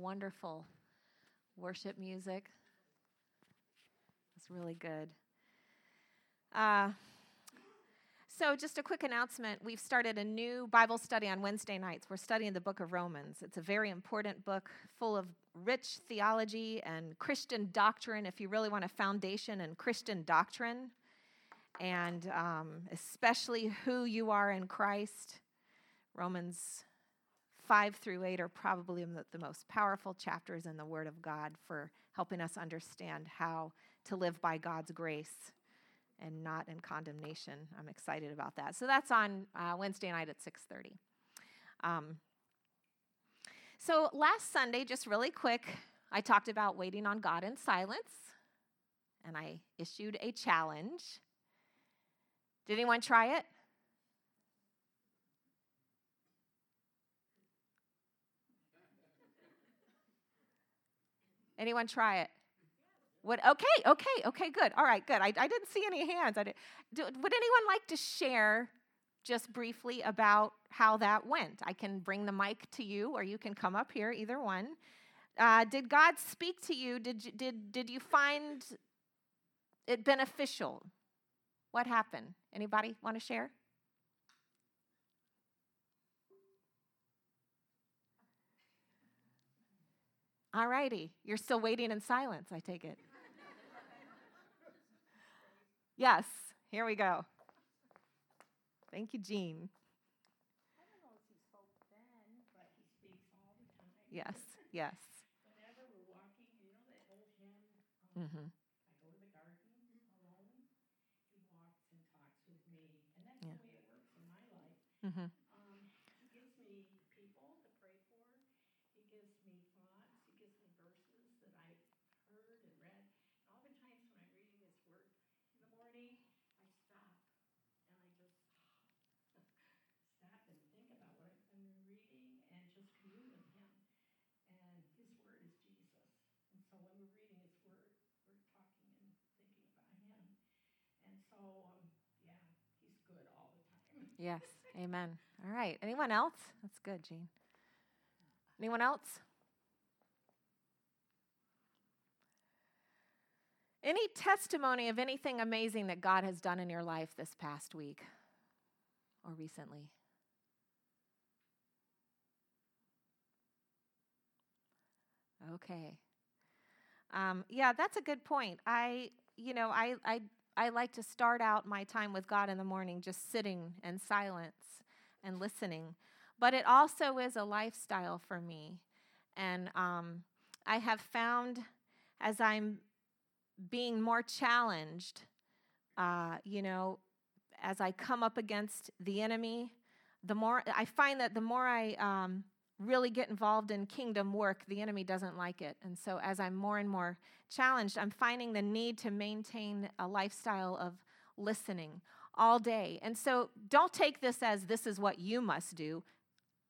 wonderful worship music. It's really good. Uh, so, just a quick announcement. We've started a new Bible study on Wednesday nights. We're studying the book of Romans. It's a very important book full of rich theology and Christian doctrine, if you really want a foundation in Christian doctrine, and um, especially who you are in Christ. Romans 5 through 8 are probably the most powerful chapters in the Word of God for helping us understand how to live by God's grace and not in condemnation. I'm excited about that. So that's on uh, Wednesday night at 6:30. Um, so last Sunday, just really quick, I talked about waiting on God in silence, and I issued a challenge. Did anyone try it? Anyone try it? What? Okay, okay, okay, good. All right, good. I, I didn't see any hands. I did, do, would anyone like to share just briefly about how that went? I can bring the mic to you, or you can come up here, either one. Uh, did God speak to you? Did, did, did you find it beneficial? What happened? Anybody want to share? All righty. You're still waiting in silence, I take it. Yes, here we go. Thank you, Jean. Yes, yes. Whenever we're walking, you know that old hymn, um, Mm-hmm. I go to the garden alone. He walks and talks with me, and that's Yeah. the way it works in my life. Mm-hmm. Um, he gives me people to pray for. He gives me thoughts. He gives me verses that I heard and read. And oftentimes when I'm reading His Word in the morning, I stop and I just stop and think about what I'm reading and just commune with Him. And His Word is Jesus. And so when we're reading His Word, we're talking and thinking about Him. And so, um, yeah, He's good all the time. Yes, amen. All right. Anyone else? That's good, Jean. Anyone else? Any testimony of anything amazing that God has done in your life this past week or recently? Okay. Um, yeah, that's a good point. I, you know, I, I, I like to start out my time with God in the morning just sitting in silence and listening. But it also is a lifestyle for me. And um, I have found as I'm being more challenged, uh, you know, as I come up against the enemy, the more I find that the more I um, really get involved in kingdom work, the enemy doesn't like it. And so, as I'm more and more challenged, I'm finding the need to maintain a lifestyle of listening all day. And so, don't take this as this is what you must do.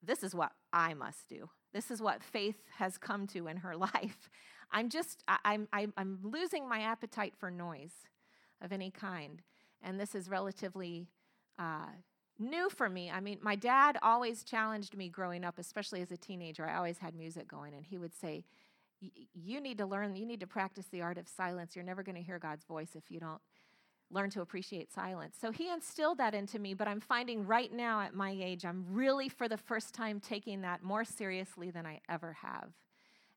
This is what I must do. This is what faith has come to in her life. I'm just, I'm, I'm, I'm losing my appetite for noise of any kind. And this is relatively uh, new for me. I mean, my dad always challenged me growing up, especially as a teenager. I always had music going, and he would say, You need to learn, you need to practice the art of silence. You're never going to hear God's voice if you don't learn to appreciate silence. So he instilled that into me, but I'm finding right now at my age, I'm really for the first time taking that more seriously than I ever have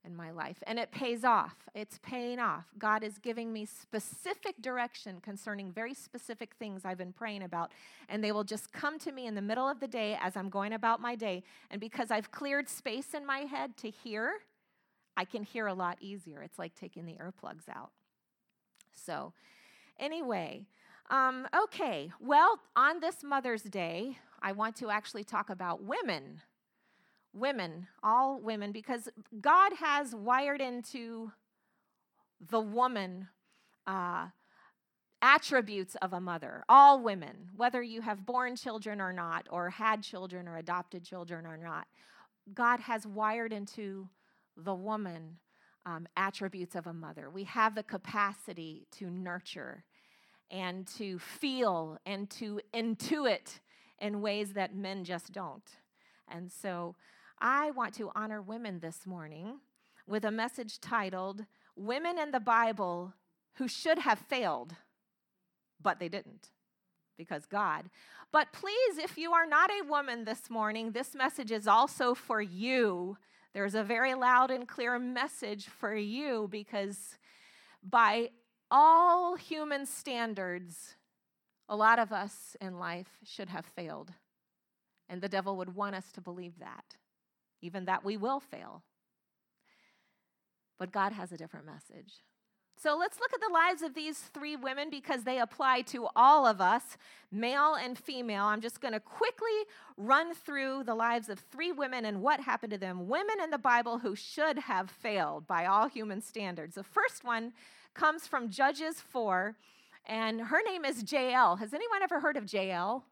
in my life. And it pays off. It's paying off. God is giving me specific direction concerning very specific things I've been praying about. And they will just come to me in the middle of the day as I'm going about my day. And because I've cleared space in my head to hear, I can hear a lot easier. It's like taking the earplugs out. So, anyway, um, okay, well, on this Mother's Day, I want to actually talk about women women, all women, because God has wired into the woman uh, attributes of a mother, all women, whether you have born children or not, or had children or adopted children or not. God has wired into the woman um, attributes of a mother. We have the capacity to nurture and to feel and to intuit in ways that men just don't. And so I want to honor women this morning with a message titled Women in the Bible Who Should Have Failed, but They Didn't, because God. But please, if you are not a woman this morning, this message is also for you. There's a very loud and clear message for you because by all human standards, a lot of us in life should have failed. And the devil would want us to believe that, even that we will fail. But God has a different message. So let's look at the lives of these three women because they apply to all of us, male and female. I'm just going to quickly run through the lives of three women and what happened to them. Women in the Bible who should have failed by all human standards. The first one comes from Judges 4, and her name is Jael. Has anyone ever heard of Jael?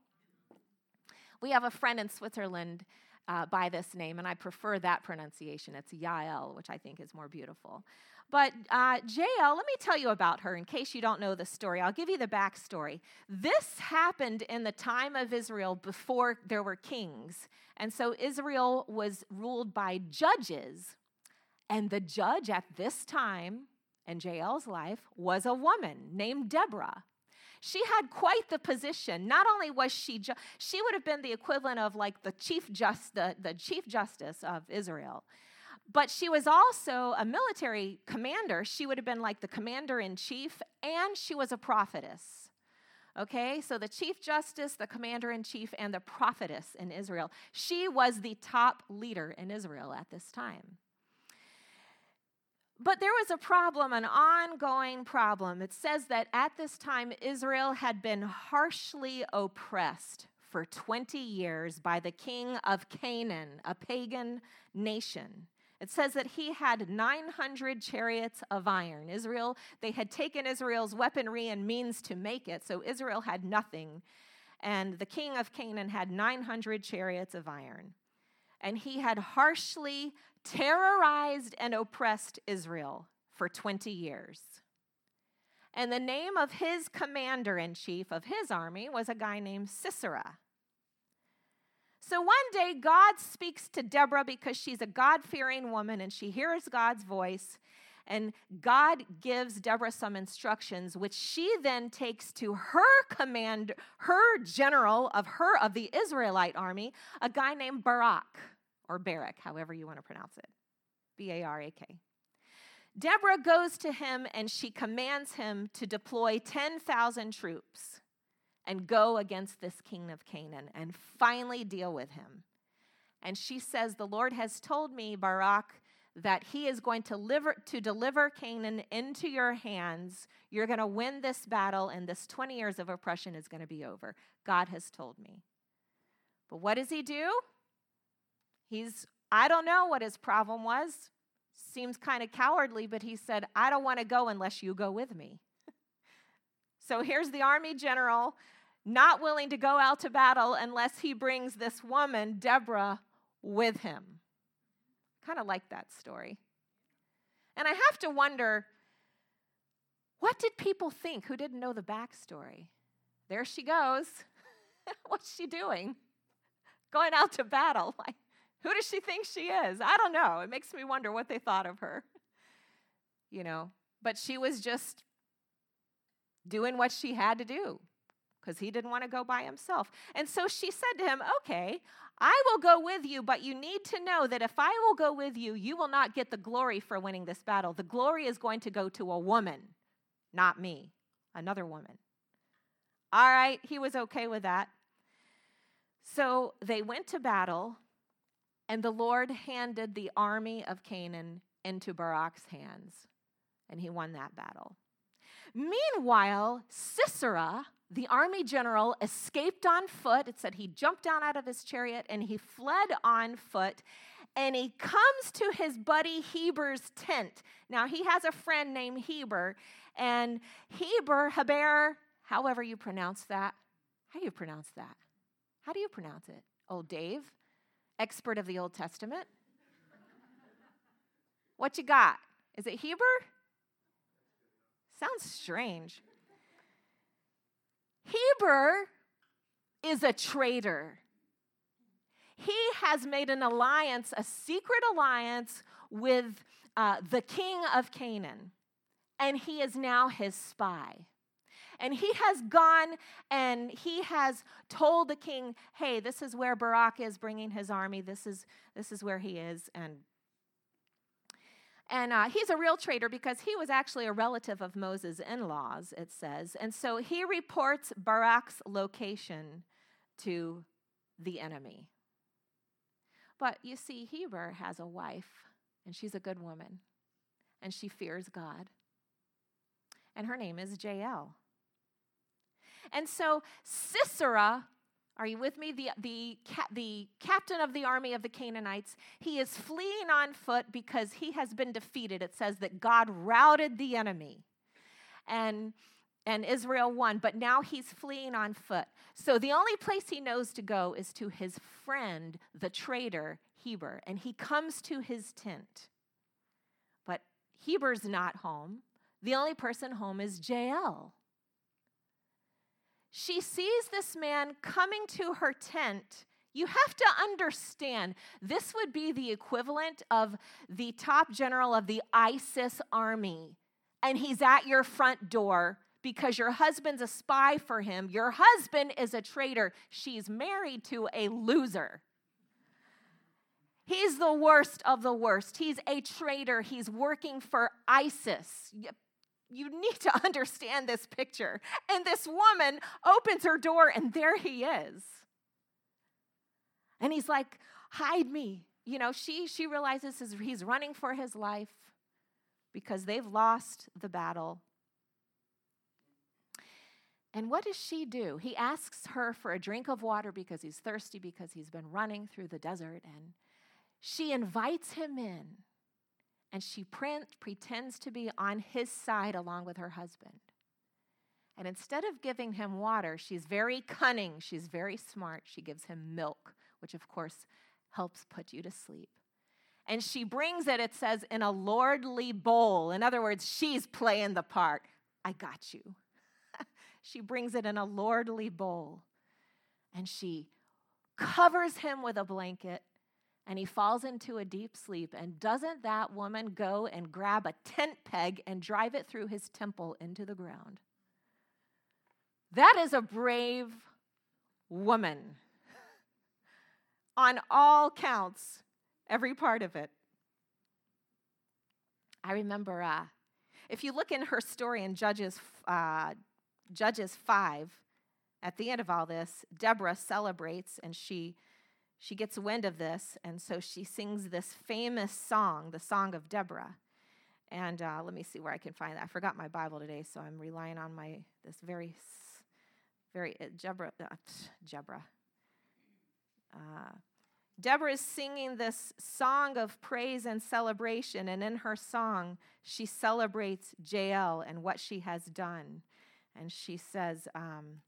We have a friend in Switzerland uh, by this name, and I prefer that pronunciation. It's Yael, which I think is more beautiful. But uh, Jael, let me tell you about her in case you don't know the story. I'll give you the backstory. This happened in the time of Israel before there were kings. And so Israel was ruled by judges. And the judge at this time in Jael's life was a woman named Deborah. She had quite the position. Not only was she, ju- she would have been the equivalent of like the chief, just, the, the chief justice of Israel, but she was also a military commander. She would have been like the commander in chief, and she was a prophetess. Okay, so the chief justice, the commander in chief, and the prophetess in Israel. She was the top leader in Israel at this time. But there was a problem, an ongoing problem. It says that at this time, Israel had been harshly oppressed for 20 years by the king of Canaan, a pagan nation. It says that he had 900 chariots of iron. Israel, they had taken Israel's weaponry and means to make it, so Israel had nothing. And the king of Canaan had 900 chariots of iron. And he had harshly terrorized and oppressed Israel for 20 years. And the name of his commander in chief of his army was a guy named Sisera. So one day, God speaks to Deborah because she's a God fearing woman and she hears God's voice. And God gives Deborah some instructions, which she then takes to her command, her general of her of the Israelite army, a guy named Barak or Barak, however you want to pronounce it. B A R A K. Deborah goes to him and she commands him to deploy 10,000 troops and go against this king of Canaan and finally deal with him. And she says, The Lord has told me, Barak, that he is going to, to deliver Canaan into your hands. You're going to win this battle, and this 20 years of oppression is going to be over. God has told me. But what does he do? He's, I don't know what his problem was. Seems kind of cowardly, but he said, I don't want to go unless you go with me. so here's the army general not willing to go out to battle unless he brings this woman, Deborah, with him. Kind of like that story. And I have to wonder what did people think who didn't know the backstory? There she goes. What's she doing? Going out to battle. Like, who does she think she is? I don't know. It makes me wonder what they thought of her. You know, but she was just doing what she had to do because he didn't want to go by himself. And so she said to him, Okay, I will go with you, but you need to know that if I will go with you, you will not get the glory for winning this battle. The glory is going to go to a woman, not me, another woman. All right, he was okay with that. So they went to battle. And the Lord handed the army of Canaan into Barak's hands, and he won that battle. Meanwhile, Sisera, the army general, escaped on foot. It said he jumped down out of his chariot and he fled on foot. And he comes to his buddy Heber's tent. Now, he has a friend named Heber, and Heber, Heber, however you pronounce that. How do you pronounce that? How do you pronounce it? Old Dave? Expert of the Old Testament. What you got? Is it Heber? Sounds strange. Heber is a traitor. He has made an alliance, a secret alliance with uh, the king of Canaan, and he is now his spy. And he has gone and he has told the king, hey, this is where Barak is bringing his army. This is, this is where he is. And and uh, he's a real traitor because he was actually a relative of Moses' in laws, it says. And so he reports Barak's location to the enemy. But you see, Heber has a wife, and she's a good woman, and she fears God. And her name is Jael. And so Sisera, are you with me? The, the, the captain of the army of the Canaanites, he is fleeing on foot because he has been defeated. It says that God routed the enemy. And and Israel won, but now he's fleeing on foot. So the only place he knows to go is to his friend, the traitor, Heber, and he comes to his tent. But Heber's not home. The only person home is Jael she sees this man coming to her tent. You have to understand, this would be the equivalent of the top general of the ISIS army, and he's at your front door because your husband's a spy for him. Your husband is a traitor. She's married to a loser. He's the worst of the worst. He's a traitor. He's working for ISIS you need to understand this picture. And this woman opens her door, and there he is. And he's like, Hide me. You know, she, she realizes he's running for his life because they've lost the battle. And what does she do? He asks her for a drink of water because he's thirsty, because he's been running through the desert. And she invites him in and she pre- pretends to be on his side along with her husband. And instead of giving him water, she's very cunning, she's very smart. She gives him milk, which of course helps put you to sleep. And she brings it, it says, in a lordly bowl. In other words, she's playing the part. I got you. she brings it in a lordly bowl. And she covers him with a blanket and he falls into a deep sleep. And doesn't that woman go and grab a tent peg and drive it through his temple into the ground? That is a brave woman on all counts, every part of it. I remember uh, if you look in her story in Judges, uh, Judges 5, at the end of all this, Deborah celebrates and she she gets wind of this, and so she sings this famous song, the Song of Deborah. And uh, let me see where I can find that. I forgot my Bible today, so I'm relying on my this very, very uh, Deborah. Uh. Uh, Deborah is singing this song of praise and celebration, and in her song, she celebrates Jael and what she has done. And she says, um,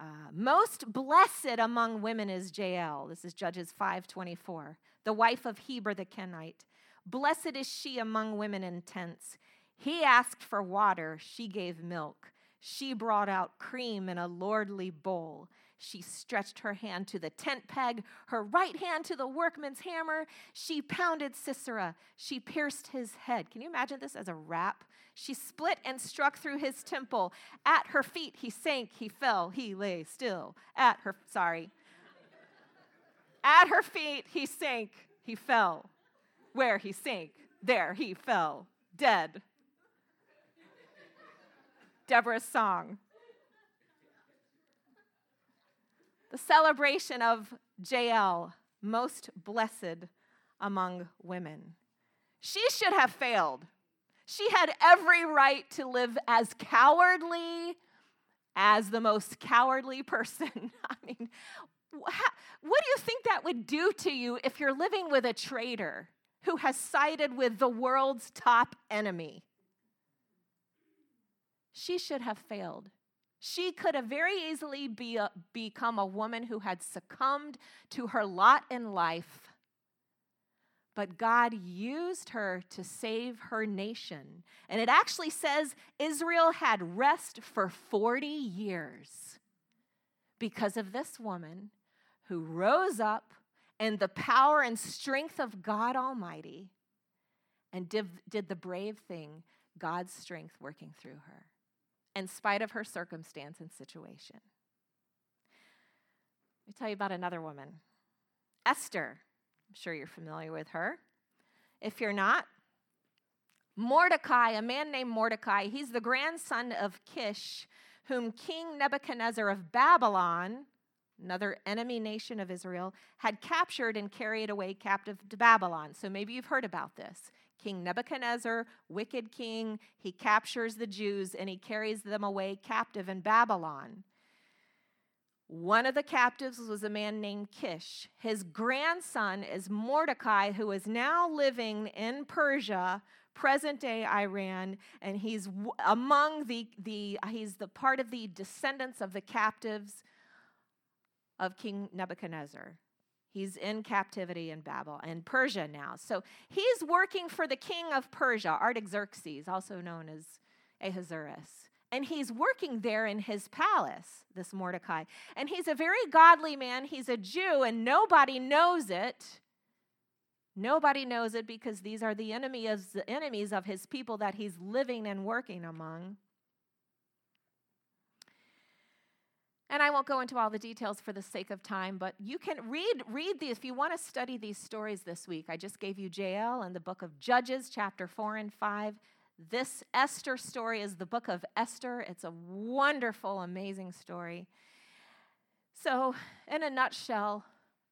uh, most blessed among women is Jael. This is Judges 5:24, the wife of Heber the Kenite. Blessed is she among women in tents. He asked for water, she gave milk. She brought out cream in a lordly bowl. She stretched her hand to the tent peg, her right hand to the workman's hammer. She pounded Sisera. She pierced his head. Can you imagine this as a rap? She split and struck through his temple. At her feet, he sank, he fell, he lay still. At her, sorry. At her feet, he sank, he fell. Where he sank, there he fell, dead. Deborah's song. the celebration of Jael, most blessed among women. She should have failed. She had every right to live as cowardly as the most cowardly person. I mean, what do you think that would do to you if you're living with a traitor who has sided with the world's top enemy? She should have failed. She could have very easily be a, become a woman who had succumbed to her lot in life. But God used her to save her nation. And it actually says Israel had rest for 40 years because of this woman who rose up in the power and strength of God Almighty and did, did the brave thing, God's strength working through her, in spite of her circumstance and situation. Let me tell you about another woman, Esther. I'm sure you're familiar with her. If you're not, Mordecai, a man named Mordecai, he's the grandson of Kish, whom King Nebuchadnezzar of Babylon, another enemy nation of Israel, had captured and carried away captive to Babylon. So maybe you've heard about this. King Nebuchadnezzar, wicked king, he captures the Jews and he carries them away captive in Babylon. One of the captives was a man named Kish. His grandson is Mordecai, who is now living in Persia, present day Iran, and he's among the, the he's the part of the descendants of the captives of King Nebuchadnezzar. He's in captivity in Babel and Persia now. So he's working for the king of Persia, Artaxerxes, also known as Ahasuerus. And he's working there in his palace, this Mordecai. And he's a very godly man. He's a Jew, and nobody knows it. Nobody knows it because these are the enemies, the enemies of his people that he's living and working among. And I won't go into all the details for the sake of time, but you can read read these if you want to study these stories this week. I just gave you Jael and the book of Judges, chapter 4 and 5. This Esther story is the book of Esther. It's a wonderful, amazing story. So, in a nutshell,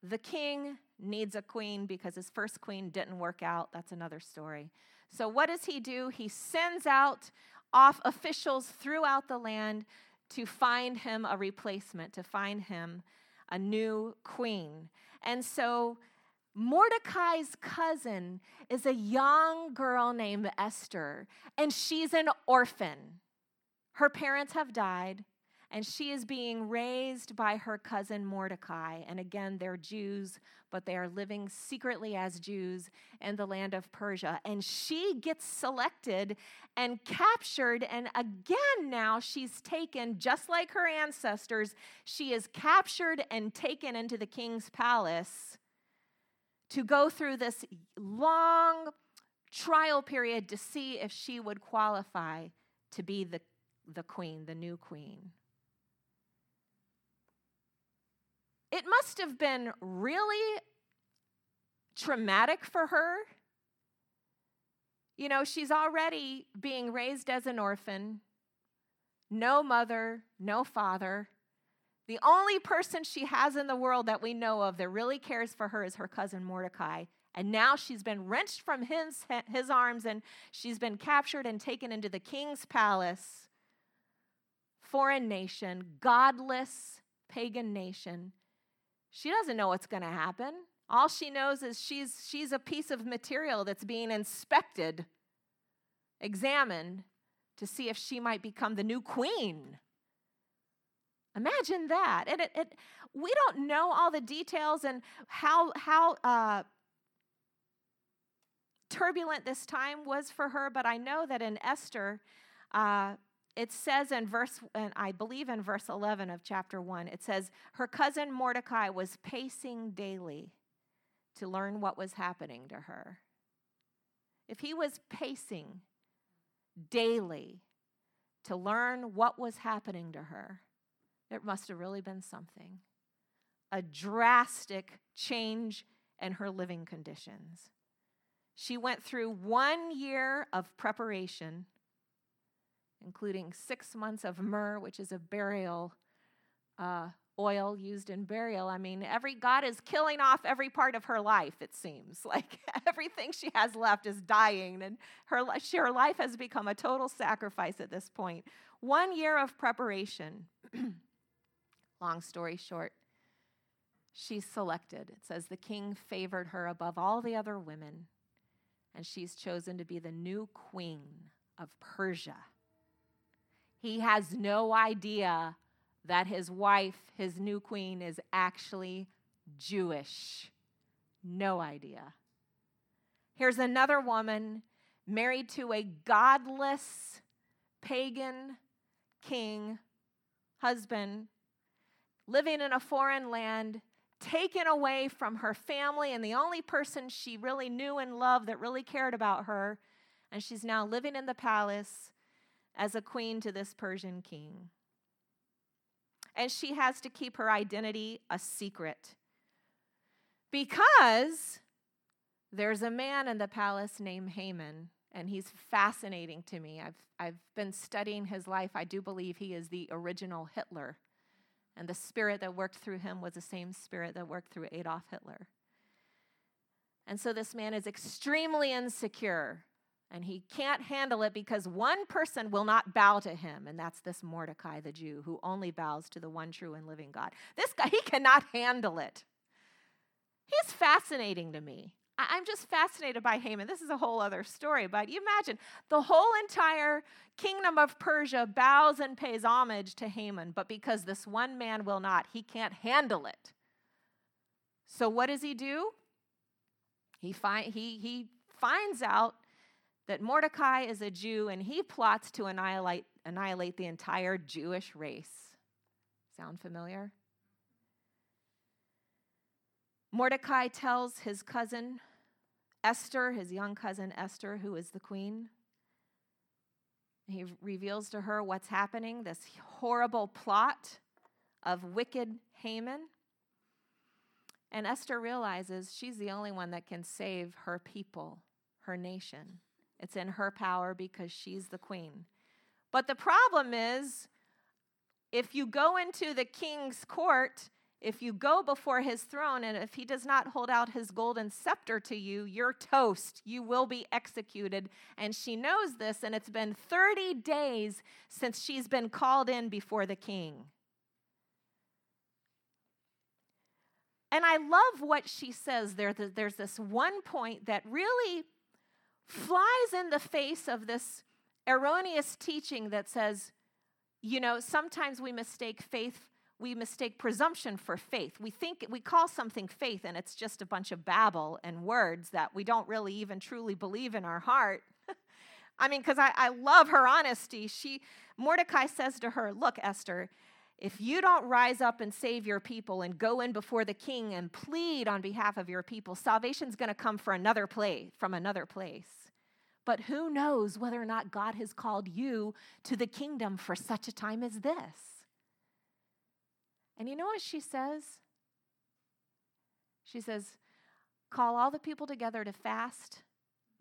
the king needs a queen because his first queen didn't work out. That's another story. So, what does he do? He sends out off officials throughout the land to find him a replacement, to find him a new queen. And so Mordecai's cousin is a young girl named Esther, and she's an orphan. Her parents have died, and she is being raised by her cousin Mordecai. And again, they're Jews, but they are living secretly as Jews in the land of Persia. And she gets selected and captured. And again, now she's taken, just like her ancestors, she is captured and taken into the king's palace to go through this long trial period to see if she would qualify to be the, the queen, the new queen. It must have been really traumatic for her. You know, she's already being raised as an orphan, no mother, no father. The only person she has in the world that we know of that really cares for her is her cousin Mordecai. And now she's been wrenched from his, his arms and she's been captured and taken into the king's palace, foreign nation, godless pagan nation. She doesn't know what's going to happen. All she knows is she's, she's a piece of material that's being inspected, examined to see if she might become the new queen. Imagine that. And it, it, we don't know all the details and how, how uh, turbulent this time was for her, but I know that in Esther, uh, it says in verse, and I believe in verse 11 of chapter 1, it says, Her cousin Mordecai was pacing daily to learn what was happening to her. If he was pacing daily to learn what was happening to her, it must have really been something. A drastic change in her living conditions. She went through one year of preparation including six months of myrrh, which is a burial uh, oil used in burial. I mean, every God is killing off every part of her life. It seems like everything she has left is dying, and her her life has become a total sacrifice at this point. One year of preparation. Long story short, she's selected. It says the king favored her above all the other women, and she's chosen to be the new queen of Persia. He has no idea that his wife, his new queen, is actually Jewish. No idea. Here's another woman married to a godless pagan king, husband, living in a foreign land, taken away from her family and the only person she really knew and loved that really cared about her. And she's now living in the palace as a queen to this Persian king. And she has to keep her identity a secret because there's a man in the palace named Haman, and he's fascinating to me. I've, I've been studying his life. I do believe he is the original Hitler. And the spirit that worked through him was the same spirit that worked through Adolf Hitler. And so this man is extremely insecure and he can't handle it because one person will not bow to him, and that's this Mordecai the Jew who only bows to the one true and living God. This guy, he cannot handle it. He's fascinating to me. I'm just fascinated by Haman. This is a whole other story, but you imagine the whole entire kingdom of Persia bows and pays homage to Haman, but because this one man will not, he can't handle it. So what does he do? He, he, he finds out that Mordecai is a Jew and he plots to annihilate, annihilate the entire Jewish race. Sound familiar? Mordecai tells his cousin Esther, his young cousin Esther, who is the queen. He reveals to her what's happening this horrible plot of wicked Haman. And Esther realizes she's the only one that can save her people, her nation. It's in her power because she's the queen. But the problem is, if you go into the king's court, if you go before his throne, and if he does not hold out his golden scepter to you, you're toast. You will be executed. And she knows this, and it's been 30 days since she's been called in before the king. And I love what she says there. There's this one point that really flies in the face of this erroneous teaching that says, you know, sometimes we mistake faith, we mistake presumption for faith. We think we call something faith and it's just a bunch of babble and words that we don't really even truly believe in our heart. I mean, because I, I love her honesty. She Mordecai says to her, Look, Esther, if you don't rise up and save your people and go in before the king and plead on behalf of your people, salvation's going to come for another place, from another place. But who knows whether or not God has called you to the kingdom for such a time as this? And you know what she says? She says, Call all the people together to fast,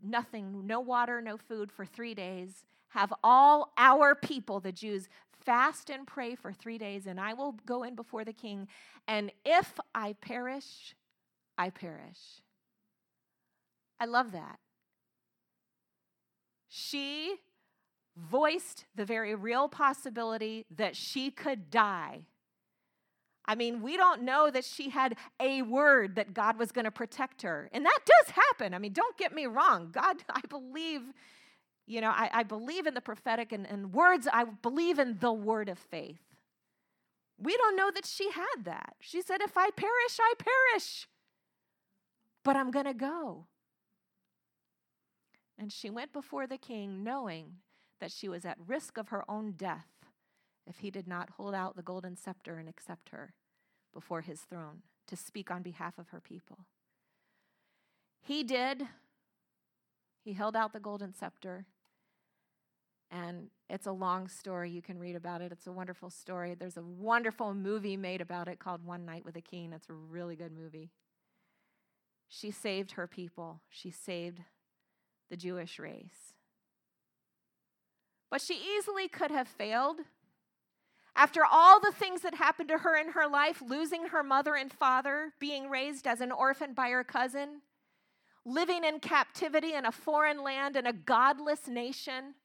nothing, no water, no food for three days. Have all our people, the Jews, fast and pray for three days, and I will go in before the king. And if I perish, I perish. I love that she voiced the very real possibility that she could die. I mean, we don't know that she had a word that God was going to protect her. And that does happen. I mean, don't get me wrong. God, I believe, you know, I, I believe in the prophetic and, and words, I believe in the word of faith. We don't know that she had that. She said, If I perish, I perish. But I'm going to go. And she went before the king, knowing that she was at risk of her own death if he did not hold out the golden scepter and accept her before his throne to speak on behalf of her people. He did. He held out the golden scepter. And it's a long story. You can read about it. It's a wonderful story. There's a wonderful movie made about it called One Night with a King. It's a really good movie. She saved her people, she saved the Jewish race. But she easily could have failed. After all the things that happened to her in her life, losing her mother and father, being raised as an orphan by her cousin, living in captivity in a foreign land in a godless nation.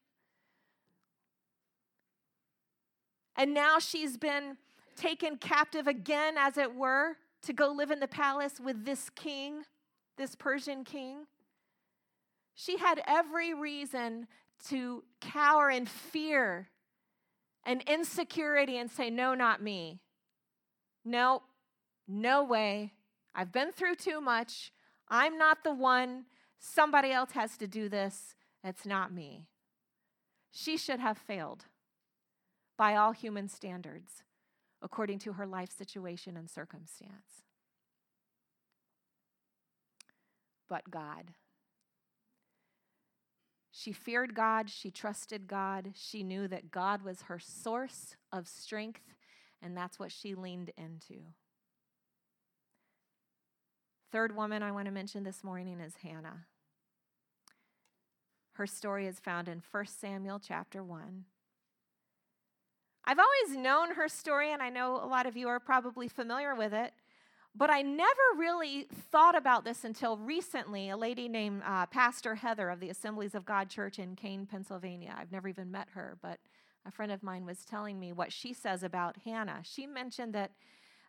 And now she's been taken captive again, as it were, to go live in the palace with this king, this Persian king. She had every reason to cower in fear and insecurity and say, No, not me. No, nope, no way. I've been through too much. I'm not the one. Somebody else has to do this. It's not me. She should have failed by all human standards according to her life situation and circumstance. But God. She feared God, she trusted God, she knew that God was her source of strength, and that's what she leaned into. Third woman I want to mention this morning is Hannah. Her story is found in 1 Samuel chapter 1. I've always known her story, and I know a lot of you are probably familiar with it. But I never really thought about this until recently. A lady named uh, Pastor Heather of the Assemblies of God Church in Kane, Pennsylvania. I've never even met her, but a friend of mine was telling me what she says about Hannah. She mentioned that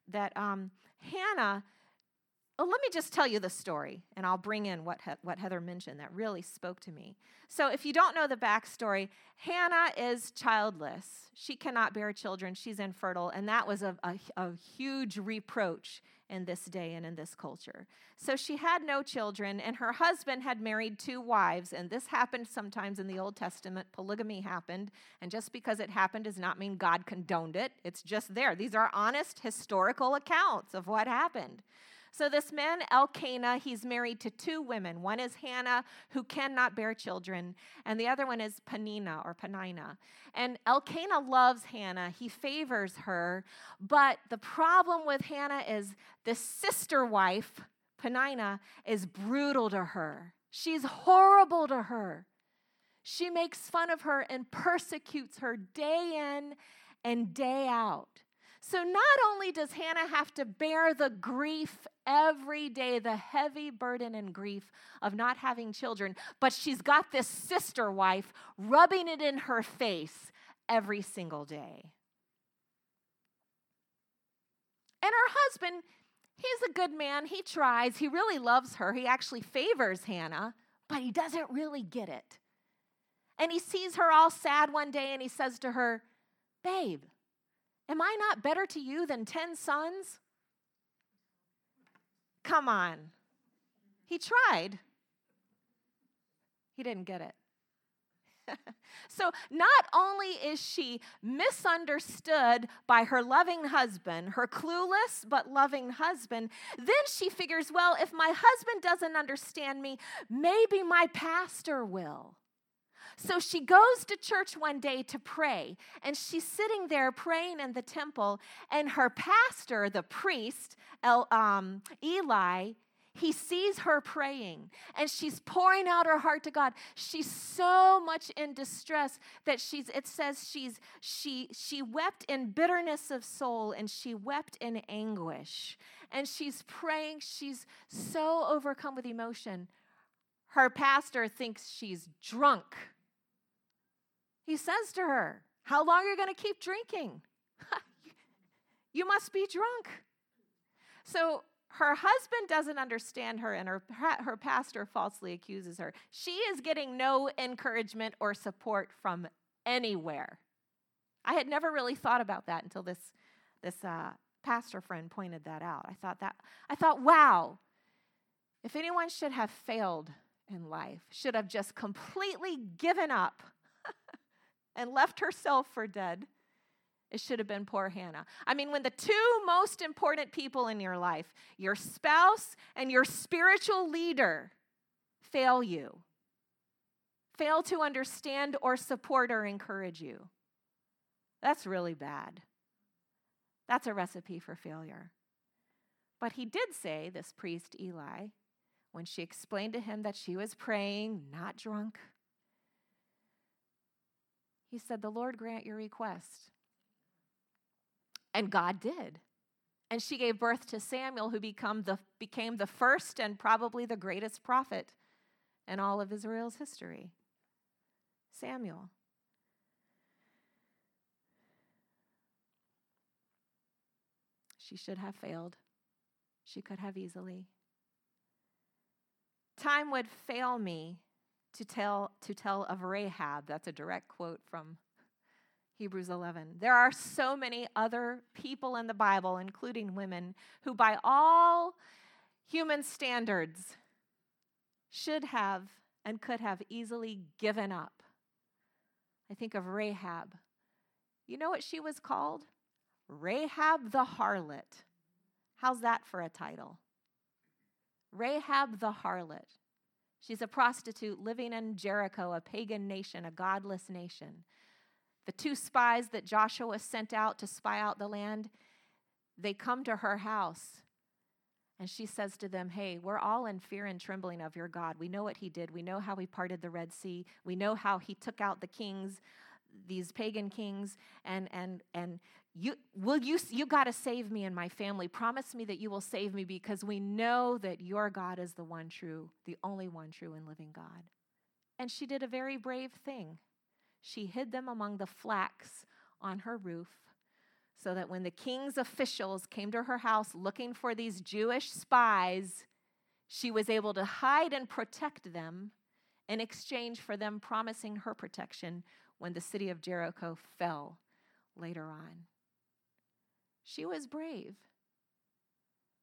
that um, Hannah. Well, let me just tell you the story, and I'll bring in what, he- what Heather mentioned that really spoke to me. So, if you don't know the backstory, Hannah is childless. She cannot bear children. She's infertile, and that was a, a, a huge reproach in this day and in this culture. So she had no children, and her husband had married two wives. And this happened sometimes in the Old Testament. Polygamy happened. And just because it happened does not mean God condoned it, it's just there. These are honest historical accounts of what happened. So, this man, Elkanah, he's married to two women. One is Hannah, who cannot bear children, and the other one is Penina or Penina. And Elkanah loves Hannah, he favors her. But the problem with Hannah is the sister wife, Penina, is brutal to her. She's horrible to her. She makes fun of her and persecutes her day in and day out. So not only does Hannah have to bear the grief every day, the heavy burden and grief of not having children, but she's got this sister wife rubbing it in her face every single day. And her husband, he's a good man. He tries. He really loves her. He actually favors Hannah, but he doesn't really get it. And he sees her all sad one day and he says to her, Babe, Am I not better to you than 10 sons? Come on. He tried. He didn't get it. so, not only is she misunderstood by her loving husband, her clueless but loving husband, then she figures, well, if my husband doesn't understand me, maybe my pastor will. So she goes to church one day to pray, and she's sitting there praying in the temple, and her pastor, the priest, El, um, Eli, he sees her praying and she's pouring out her heart to God. She's so much in distress that she's it says she's she she wept in bitterness of soul and she wept in anguish. And she's praying, she's so overcome with emotion. Her pastor thinks she's drunk he says to her, How long are you going to keep drinking? you must be drunk. So her husband doesn't understand her, and her, her pastor falsely accuses her. She is getting no encouragement or support from anywhere. I had never really thought about that until this, this uh, pastor friend pointed that out. I thought that I thought, wow, if anyone should have failed in life, should have just completely given up and left herself for dead, it should have been poor Hannah. I mean, when the two most important people in your life, your spouse and your spiritual leader, fail you, fail to understand or support or encourage you, that's really bad. That's a recipe for failure. But he did say, this priest Eli, when she explained to him that she was praying, not drunk, he said, The Lord grant your request. And God did. And she gave birth to Samuel, who become the, became the first and probably the greatest prophet in all of Israel's history. Samuel. She should have failed. She could have easily. Time would fail me to tell, to tell of Rahab. That's a direct quote from Hebrews 11. There are so many other people in the Bible, including women, who, by all human standards, should have and could have easily given up. I think of Rahab. You know what she was called? Rahab the harlot. How's that for a title? Rahab the harlot. She's a prostitute living in Jericho, a pagan nation, a godless nation. The two spies that Joshua sent out to spy out the land, they come to her house. And she says to them, Hey, we're all in fear and trembling of your God. We know what he did. We know how he parted the Red Sea. We know how he took out the kings, these pagan kings, and and and you will you you got to save me and my family. Promise me that you will save me because we know that your God is the one true, the only one true and living God. And she did a very brave thing. She hid them among the flax on her roof so that when the king's officials came to her house looking for these Jewish spies, she was able to hide and protect them in exchange for them promising her protection when the city of Jericho fell later on. She was brave.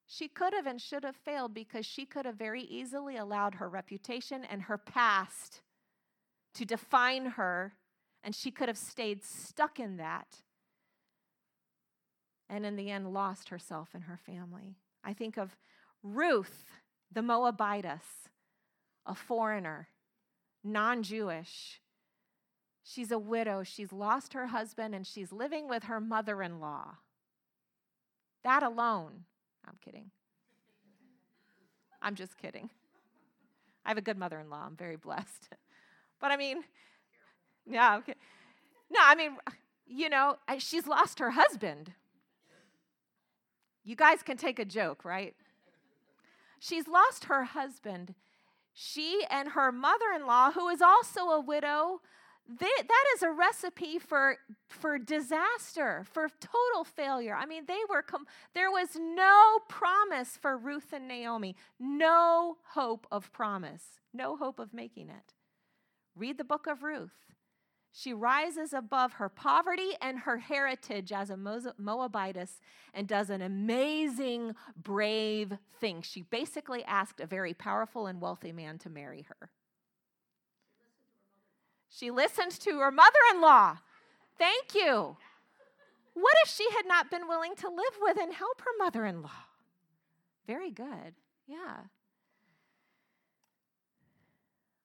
She could have and should have failed because she could have very easily allowed her reputation and her past to define her, and she could have stayed stuck in that and in the end lost herself and her family. I think of Ruth, the Moabitess, a foreigner, non Jewish. She's a widow. She's lost her husband and she's living with her mother in law. That alone, I'm kidding. I'm just kidding. I have a good mother in law. I'm very blessed. But I mean, yeah, okay. No, I mean, you know, she's lost her husband. You guys can take a joke, right? She's lost her husband. She and her mother in law, who is also a widow, they, that is a recipe for, for disaster, for total failure. I mean, they were com- there was no promise for Ruth and Naomi, no hope of promise, no hope of making it. Read the book of Ruth. She rises above her poverty and her heritage as a Moabitess and does an amazing, brave thing. She basically asked a very powerful and wealthy man to marry her. She listened to her mother in law. Thank you. What if she had not been willing to live with and help her mother in law? Very good. Yeah.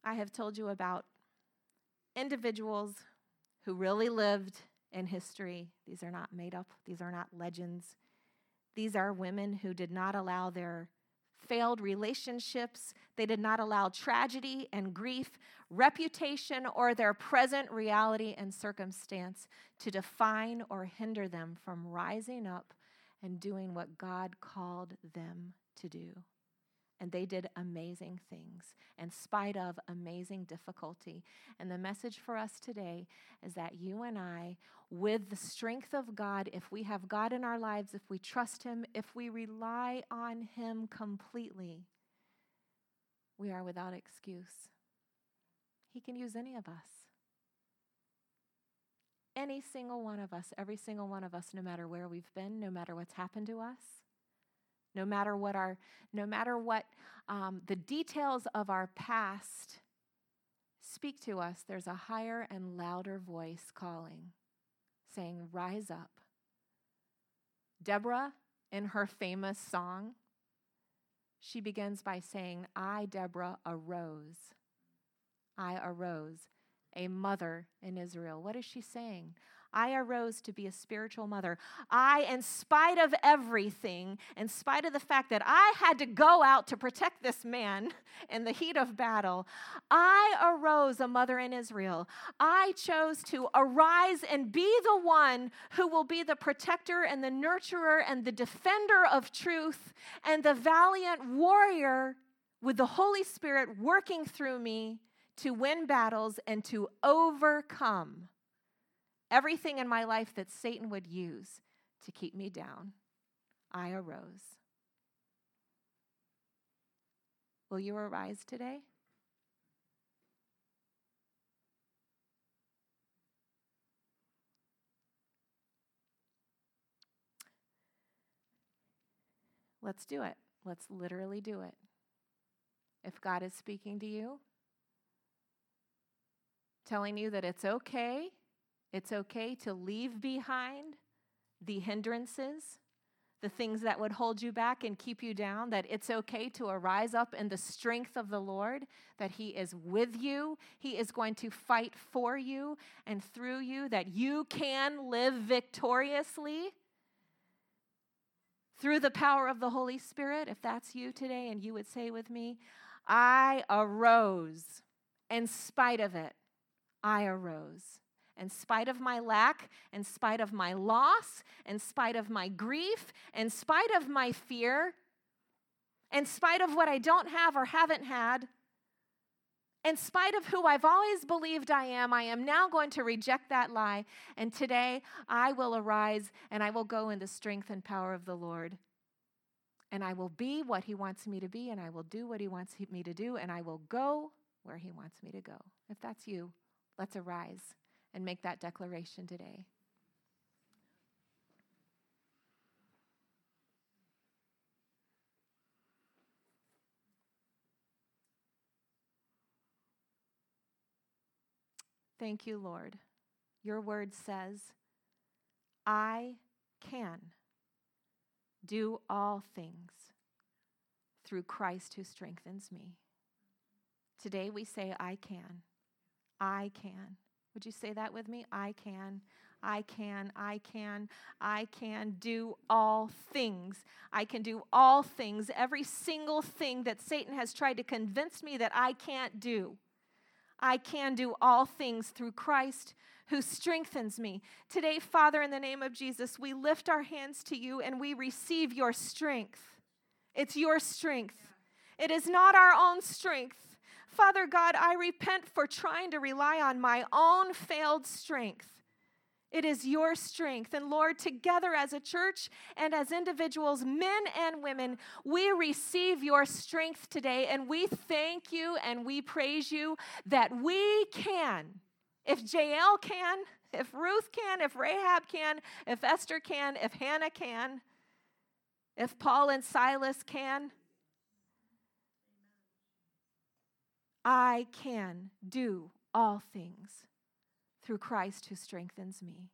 I have told you about individuals who really lived in history. These are not made up, these are not legends. These are women who did not allow their failed relationships, they did not allow tragedy and grief, reputation, or their present reality and circumstance to define or hinder them from rising up and doing what God called them to do and they did amazing things in spite of amazing difficulty. And the message for us today is that you and I, with the strength of God, if we have God in our lives, if we trust Him, if we rely on Him completely, we are without excuse. He can use any of us. Any single one of us, every single one of us, no matter where we've been, no matter what's happened to us no matter what our no matter what um, the details of our past speak to us there's a higher and louder voice calling saying rise up. Deborah in her famous song she begins by saying i deborah arose. I arose a mother in israel. What is she saying I arose to be a spiritual mother. I, in spite of everything, in spite of the fact that I had to go out to protect this man in the heat of battle, I arose a mother in Israel. I chose to arise and be the one who will be the protector and the nurturer and the defender of truth and the valiant warrior with the Holy Spirit working through me to win battles and to overcome everything in my life that Satan would use to keep me down, I arose. Will you arise today? Let's do it. Let's literally do it. If God is speaking to you, telling you that it's okay it's okay to leave behind the hindrances, the things that would hold you back and keep you down, that it's okay to arise up in the strength of the Lord, that He is with you, He is going to fight for you and through you, that you can live victoriously through the power of the Holy Spirit. If that's you today, and you would say with me, I arose in spite of it. I arose in spite of my lack, in spite of my loss, in spite of my grief, in spite of my fear, in spite of what I don't have or haven't had, in spite of who I've always believed I am, I am now going to reject that lie. And today I will arise and I will go in the strength and power of the Lord. And I will be what He wants me to be, and I will do what He wants me to do, and I will go where He wants me to go. If that's you, let's arise and make that declaration today. Thank you, Lord. Your word says, I can do all things through Christ who strengthens me. Today we say, I can. I can. Would you say that with me? I can. I can, I can, I can do all things. I can do all things, every single thing that Satan has tried to convince me that I can't do. I can do all things through Christ who strengthens me. Today, Father, in the name of Jesus, we lift our hands to you and we receive your strength. It's your strength, it is not our own strength. Father God, I repent for trying to rely on my own failed strength. It is your strength. And Lord, together as a church and as individuals, men and women, we receive your strength today and we thank you and we praise you that we can. If Jael can, if Ruth can, if Rahab can, if Esther can, if Hannah can, if Paul and Silas can, I can do all things through Christ who strengthens me.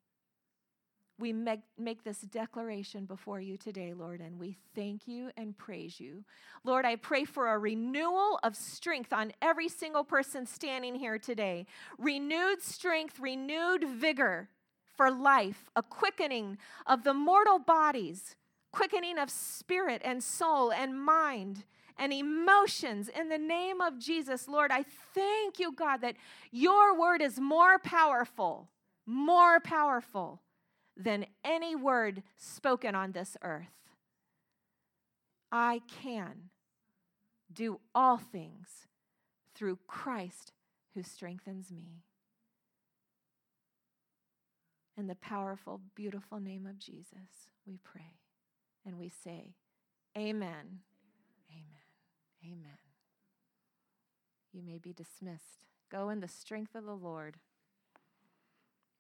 We make, make this declaration before you today, Lord, and we thank you and praise you. Lord, I pray for a renewal of strength on every single person standing here today. Renewed strength, renewed vigor for life, a quickening of the mortal bodies, quickening of spirit and soul and mind and emotions in the name of Jesus. Lord, I thank you, God, that your word is more powerful, more powerful than any word spoken on this earth. I can do all things through Christ who strengthens me. In the powerful, beautiful name of Jesus, we pray and we say, Amen. Amen. You may be dismissed. Go in the strength of the Lord.